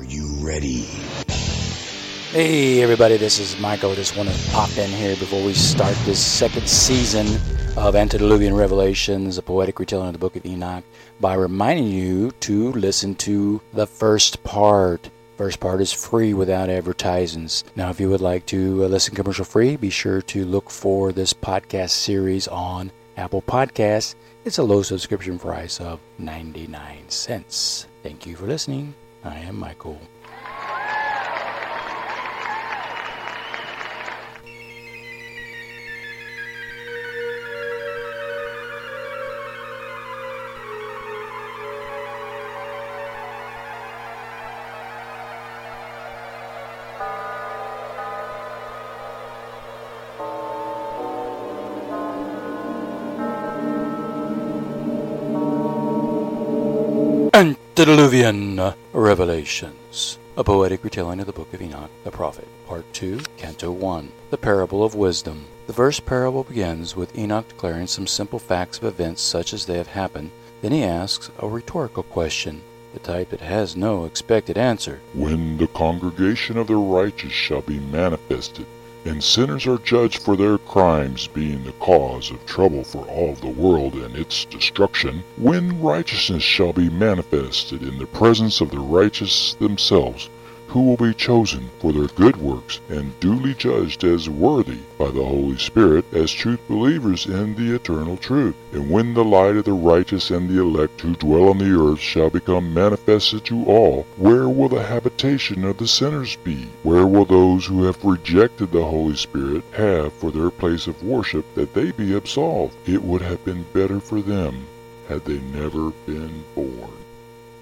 Are you ready? Hey everybody, this is Michael. Just want to pop in here before we start this second season of Antediluvian Revelations, a poetic retelling of the Book of Enoch, by reminding you to listen to the first part. First part is free without advertisements. Now, if you would like to uh, listen commercial free, be sure to look for this podcast series on Apple Podcasts. It's a low subscription price of 99 cents. Thank you for listening. I am Michael. Antediluvian uh, Revelations, a poetic retelling of the Book of Enoch the Prophet, Part 2, Canto 1, The Parable of Wisdom. The first parable begins with Enoch declaring some simple facts of events such as they have happened. Then he asks a rhetorical question, the type that has no expected answer. When the congregation of the righteous shall be manifested, and sinners are judged for their crimes being the cause of trouble for all the world and its destruction, when righteousness shall be manifested in the presence of the righteous themselves, who will be chosen for their good works and duly judged as worthy by the Holy Spirit as truth believers in the eternal truth. And when the light of the righteous and the elect who dwell on the earth shall become manifested to all, where will the habitation of the sinners be? Where will those who have rejected the Holy Spirit have for their place of worship that they be absolved? It would have been better for them had they never been born.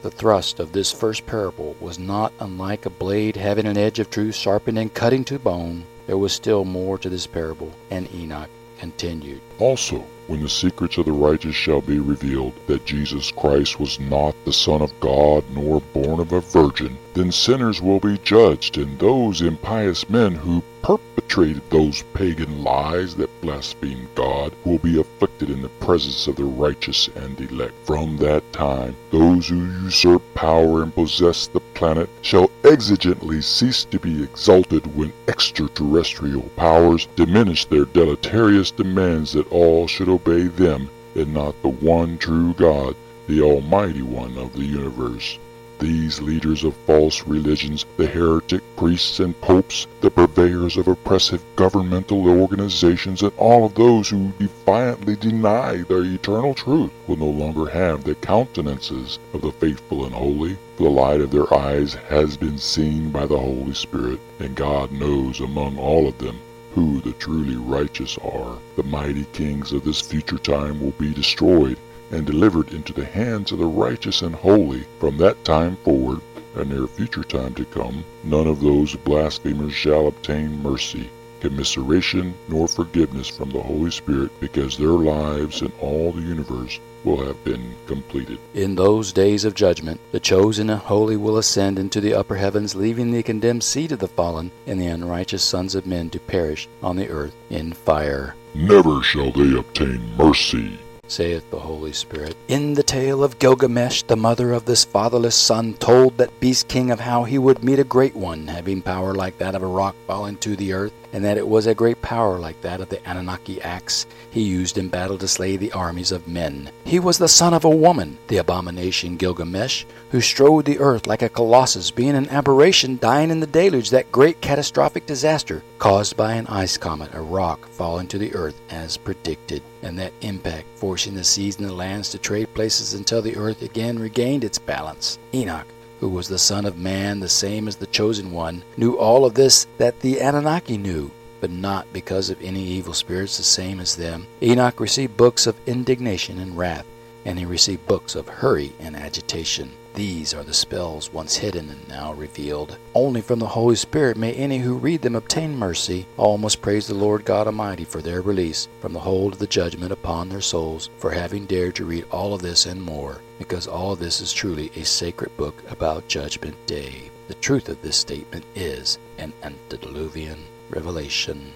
The thrust of this first parable was not unlike a blade having an edge of truth sharpened and cutting to bone. There was still more to this parable, and Enoch continued. Also, when the secrets of the righteous shall be revealed, that Jesus Christ was not the Son of God, nor born of a virgin, then sinners will be judged, and those impious men who perpetrated those pagan lies that blaspheme God will be afflicted in the presence of the righteous and elect. From that time, those who usurp power and possess the planet shall exigently cease to be exalted when extraterrestrial powers diminish their deleterious demands that all should obey them and not the one true God, the Almighty One of the universe. These leaders of false religions, the heretic priests and popes, the purveyors of oppressive governmental organizations, and all of those who defiantly deny their eternal truth will no longer have the countenances of the faithful and holy. For the light of their eyes has been seen by the Holy Spirit, and God knows among all of them who the truly righteous are. The mighty kings of this future time will be destroyed and delivered into the hands of the righteous and holy from that time forward and their future time to come. None of those blasphemers shall obtain mercy, commiseration, nor forgiveness from the Holy Spirit because their lives and all the universe will have been completed. In those days of judgment, the chosen and holy will ascend into the upper heavens, leaving the condemned seed of the fallen and the unrighteous sons of men to perish on the earth in fire. Never shall they obtain mercy saith the Holy Spirit. In the tale of Gilgamesh, the mother of this fatherless son told that beast king of how he would meet a great one, having power like that of a rock falling to the earth, and that it was a great power like that of the Anunnaki axe he used in battle to slay the armies of men. He was the son of a woman, the abomination Gilgamesh, who strode the earth like a colossus, being an aberration dying in the deluge, that great catastrophic disaster caused by an ice comet, a rock falling to the earth as predicted, and that impact forcing the seas and the lands to trade places until the earth again regained its balance. Enoch who was the Son of Man, the same as the Chosen One, knew all of this that the Anunnaki knew, but not because of any evil spirits the same as them. Enoch received books of indignation and wrath, and he received books of hurry and agitation. These are the spells once hidden and now revealed. Only from the Holy Spirit may any who read them obtain mercy. All must praise the Lord God Almighty for their release from the hold of the judgment upon their souls, for having dared to read all of this and more, because all of this is truly a sacred book about Judgment Day. The truth of this statement is an antediluvian revelation.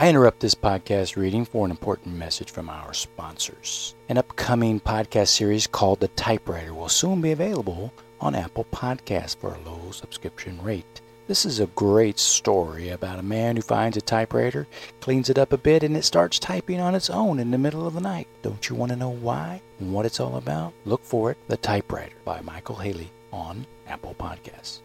I interrupt this podcast reading for an important message from our sponsors. An upcoming podcast series called The Typewriter will soon be available on Apple Podcasts for a low subscription rate. This is a great story about a man who finds a typewriter, cleans it up a bit, and it starts typing on its own in the middle of the night. Don't you want to know why and what it's all about? Look for it The Typewriter by Michael Haley on Apple Podcasts.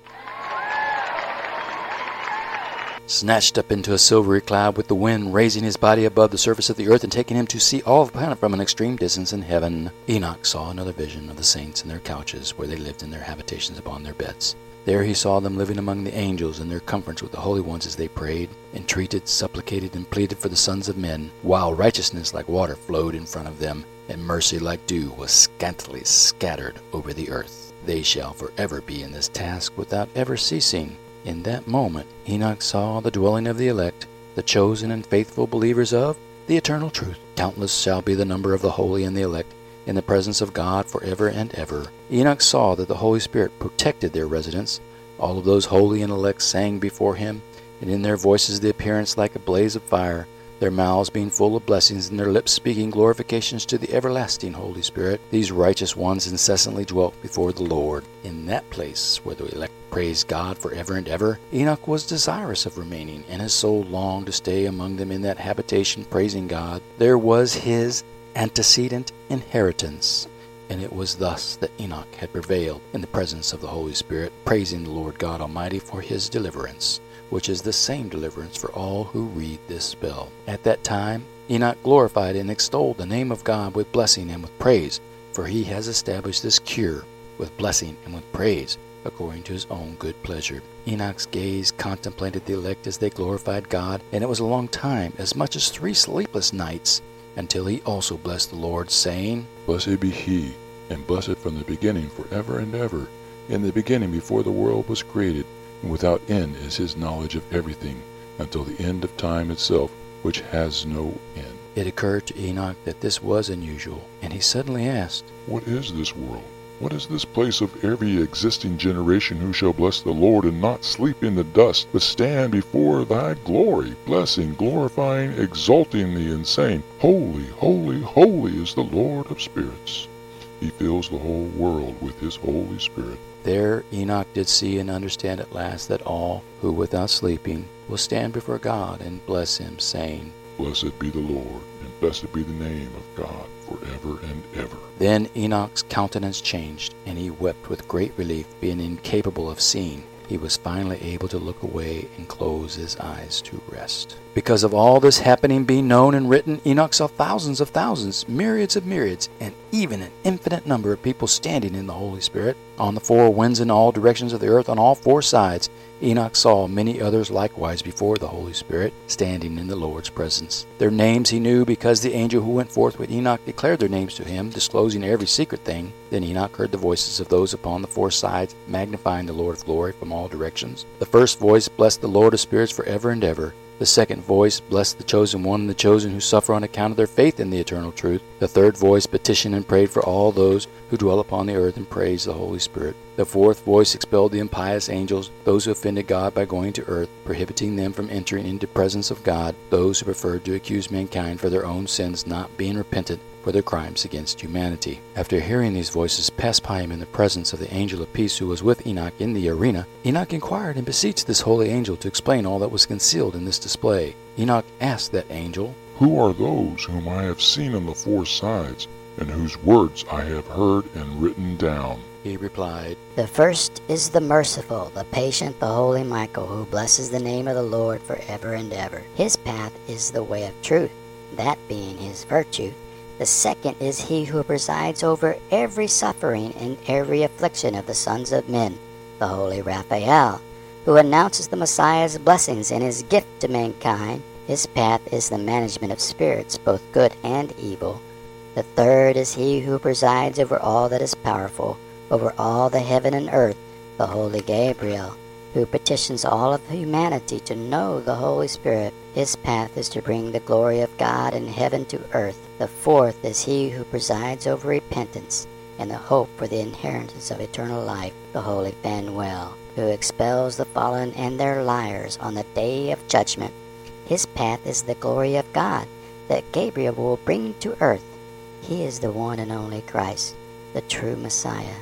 Snatched up into a silvery cloud with the wind raising his body above the surface of the earth and taking him to see all the planet from an extreme distance in heaven, Enoch saw another vision of the saints in their couches where they lived in their habitations upon their beds. There he saw them living among the angels in their conference with the holy ones as they prayed, entreated, supplicated, and pleaded for the sons of men, while righteousness like water flowed in front of them, and mercy like dew was scantily scattered over the earth. They shall forever be in this task without ever ceasing. In that moment Enoch saw the dwelling of the elect, the chosen and faithful believers of the eternal truth. Countless shall be the number of the holy and the elect in the presence of God forever and ever. Enoch saw that the Holy Spirit protected their residence. All of those holy and elect sang before him, and in their voices the appearance like a blaze of fire, their mouths being full of blessings, and their lips speaking glorifications to the everlasting Holy Spirit. These righteous ones incessantly dwelt before the Lord. In that place where the elect praised God forever and ever, Enoch was desirous of remaining, and his soul longed to stay among them in that habitation, praising God. There was his antecedent inheritance. And it was thus that Enoch had prevailed in the presence of the Holy Spirit, praising the Lord God Almighty for his deliverance, which is the same deliverance for all who read this spell. At that time, Enoch glorified and extolled the name of God with blessing and with praise, for he has established this cure with blessing and with praise, according to his own good pleasure. Enoch's gaze contemplated the elect as they glorified God, and it was a long time, as much as three sleepless nights, until he also blessed the Lord, saying, Blessed be he, and blessed from the beginning forever and ever. In the beginning before the world was created, and without end is his knowledge of everything, until the end of time itself, which has no end. It occurred to Enoch that this was unusual, and he suddenly asked, What is this world? What is this place of every existing generation who shall bless the Lord and not sleep in the dust, but stand before thy glory, blessing, glorifying, exalting thee, and saying, Holy, holy, holy is the Lord of spirits. He fills the whole world with his Holy Spirit. There Enoch did see and understand at last that all who without sleeping will stand before God and bless him, saying, Blessed be the Lord, blessed be the name of God forever and ever. Then Enoch's countenance changed, and he wept with great relief, being incapable of seeing. He was finally able to look away and close his eyes to rest. Because of all this happening being known and written, Enoch saw thousands of thousands, myriads of myriads, and even an infinite number of people standing in the Holy Spirit on the four winds in all directions of the earth on all four sides. Enoch saw many others likewise before the Holy Spirit, standing in the Lord's presence. Their names he knew because the angel who went forth with Enoch declared their names to him, disclosing every secret thing. Then Enoch heard the voices of those upon the four sides, magnifying the Lord of glory from all directions. The first voice blessed the Lord of spirits forever and ever. The second voice blessed the chosen one and the chosen who suffer on account of their faith in the eternal truth. The third voice petitioned and prayed for all those who dwell upon the earth and praised the Holy Spirit. The fourth voice expelled the impious angels, those who offended God by going to earth, prohibiting them from entering into presence of God, those who preferred to accuse mankind for their own sins not being repentant for their crimes against humanity. After hearing these voices pass by him in the presence of the angel of peace who was with Enoch in the arena, Enoch inquired and beseeched this holy angel to explain all that was concealed in this display. Enoch asked that angel, Who are those whom I have seen on the four sides, and whose words I have heard and written down? He replied, The first is the merciful, the patient, the holy Michael, who blesses the name of the Lord forever and ever. His path is the way of truth, that being his virtue. The second is he who presides over every suffering and every affliction of the sons of men, the holy Raphael, who announces the Messiah's blessings and his gift to mankind. His path is the management of spirits, both good and evil. The third is he who presides over all that is powerful, over all the heaven and earth, the holy Gabriel, who petitions all of humanity to know the Holy Spirit. His path is to bring the glory of God and heaven to earth. The fourth is he who presides over repentance and the hope for the inheritance of eternal life, the holy Phanuel, who expels the fallen and their liars on the day of judgment. His path is the glory of God that Gabriel will bring to earth. He is the one and only Christ, the true Messiah,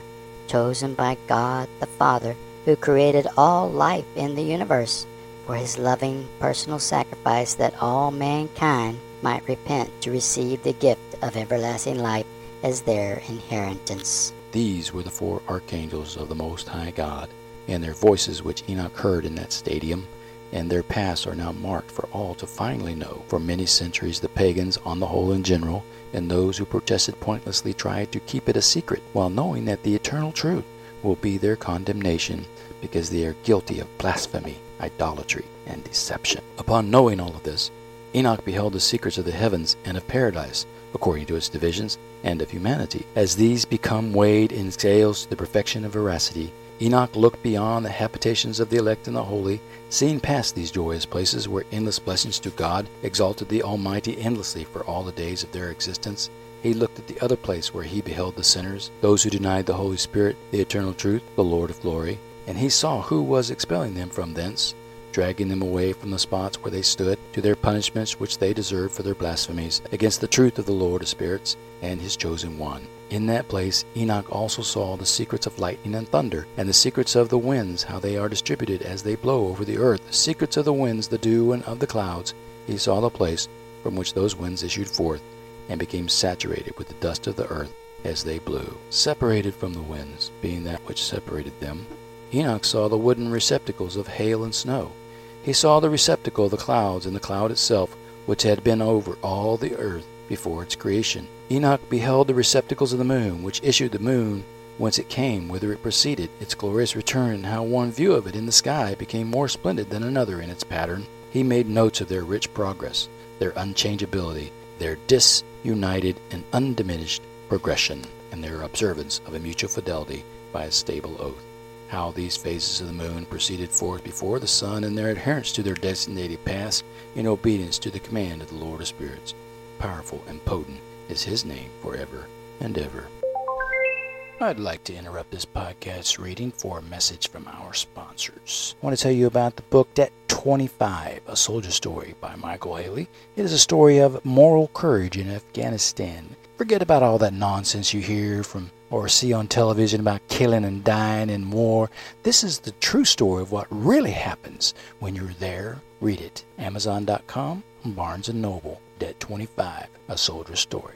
chosen by God the Father, who created all life in the universe for his loving personal sacrifice that all mankind might repent to receive the gift of everlasting life as their inheritance. These were the four archangels of the Most High God, and their voices which Enoch heard in that stadium, and their paths are now marked for all to finally know. For many centuries, the pagans, on the whole in general, and those who protested pointlessly tried to keep it a secret, while knowing that the eternal truth will be their condemnation because they are guilty of blasphemy, idolatry, and deception. Upon knowing all of this, Enoch beheld the secrets of the heavens and of paradise, according to its divisions, and of humanity. As these become weighed in scales to the perfection of veracity, Enoch looked beyond the habitations of the elect and the holy, seeing past these joyous places where endless blessings to God exalted the Almighty endlessly for all the days of their existence. He looked at the other place where he beheld the sinners, those who denied the Holy Spirit, the eternal truth, the Lord of glory, and he saw who was expelling them from thence, dragging them away from the spots where they stood to their punishments which they deserved for their blasphemies against the truth of the Lord of spirits and his chosen one. In that place Enoch also saw the secrets of lightning and thunder, and the secrets of the winds, how they are distributed as they blow over the earth, the secrets of the winds, the dew, and of the clouds. He saw the place from which those winds issued forth, and became saturated with the dust of the earth as they blew. Separated from the winds, being that which separated them, Enoch saw the wooden receptacles of hail and snow. He saw the receptacle of the clouds and the cloud itself, which had been over all the earth before its creation. Enoch beheld the receptacles of the moon, which issued the moon whence it came, whither it proceeded, its glorious return, and how one view of it in the sky became more splendid than another in its pattern. He made notes of their rich progress, their unchangeability, their disunited and undiminished progression, and their observance of a mutual fidelity by a stable oath how these phases of the moon proceeded forth before the sun and their adherence to their designated paths in obedience to the command of the Lord of Spirits. Powerful and potent is his name forever and ever. I'd like to interrupt this podcast reading for a message from our sponsors. I want to tell you about the book Debt 25, A Soldier Story by Michael Haley. It is a story of moral courage in Afghanistan. Forget about all that nonsense you hear from or see on television about killing and dying in war. This is the true story of what really happens when you're there. Read it. Amazon.com, Barnes & Noble, Debt 25, A Soldier's Story.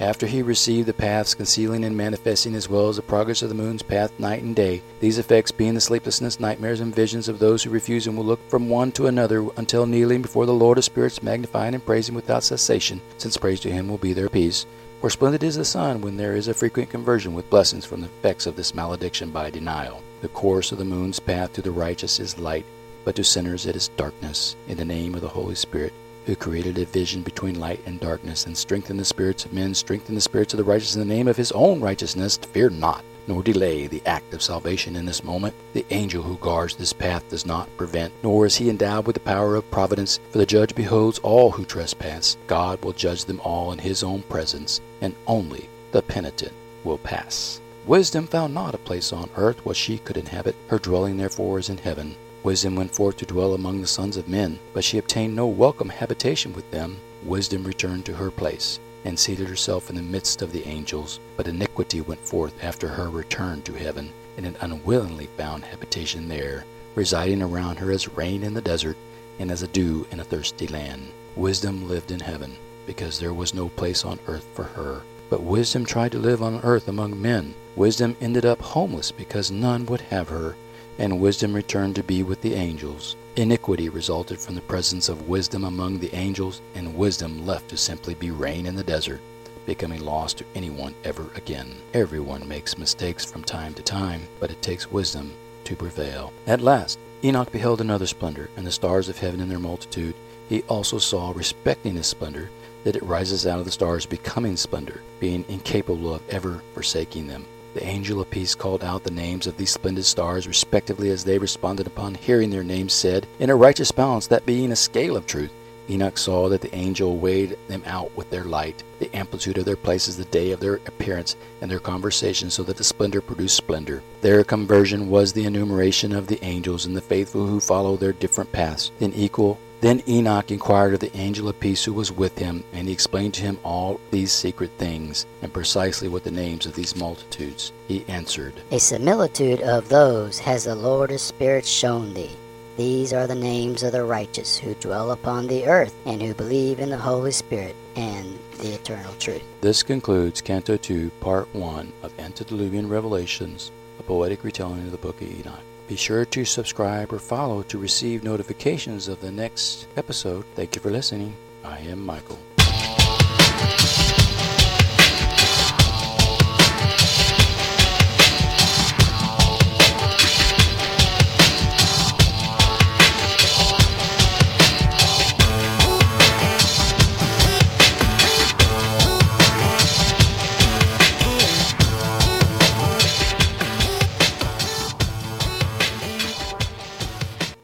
After he received the paths concealing and manifesting as well as the progress of the moon's path night and day, these effects being the sleeplessness, nightmares, and visions of those who refuse and will look from one to another until kneeling before the Lord of spirits, magnifying and praising without cessation, since praise to him will be their peace. For splendid is the sun when there is a frequent conversion with blessings from the effects of this malediction by denial. The course of the moon's path to the righteous is light, but to sinners it is darkness. In the name of the Holy Spirit, who created a vision between light and darkness, and strengthened the spirits of men, strengthen the spirits of the righteous in the name of his own righteousness, fear not, nor delay the act of salvation in this moment. The angel who guards this path does not prevent, nor is he endowed with the power of providence, for the judge beholds all who trespass. God will judge them all in his own presence, and only the penitent will pass. Wisdom found not a place on earth where she could inhabit, her dwelling therefore is in heaven. Wisdom went forth to dwell among the sons of men, but she obtained no welcome habitation with them. Wisdom returned to her place, and seated herself in the midst of the angels. But iniquity went forth after her return to heaven, and it unwillingly found habitation there, residing around her as rain in the desert, and as a dew in a thirsty land. Wisdom lived in heaven, because there was no place on earth for her. But wisdom tried to live on earth among men. Wisdom ended up homeless because none would have her and wisdom returned to be with the angels. Iniquity resulted from the presence of wisdom among the angels, and wisdom left to simply be rain in the desert, becoming lost to anyone ever again. Everyone makes mistakes from time to time, but it takes wisdom to prevail. At last, Enoch beheld another splendor, and the stars of heaven in their multitude. He also saw, respecting this splendor, that it rises out of the stars, becoming splendor, being incapable of ever forsaking them. The angel of peace called out the names of these splendid stars, respectively, as they responded upon hearing their names said, in a righteous balance, that being a scale of truth, Enoch saw that the angel weighed them out with their light, the amplitude of their places, the day of their appearance, and their conversation, so that the splendor produced splendor. Their conversion was the enumeration of the angels and the faithful who follow their different paths. In equal then Enoch inquired of the angel of peace who was with him, and he explained to him all these secret things, and precisely what the names of these multitudes. He answered, A similitude of those has the Lord of spirits shown thee. These are the names of the righteous who dwell upon the earth, and who believe in the Holy Spirit and the eternal truth. This concludes Canto 2, Part 1 of Antediluvian Revelations, a poetic retelling of the Book of Enoch. Be sure to subscribe or follow to receive notifications of the next episode. Thank you for listening. I am Michael.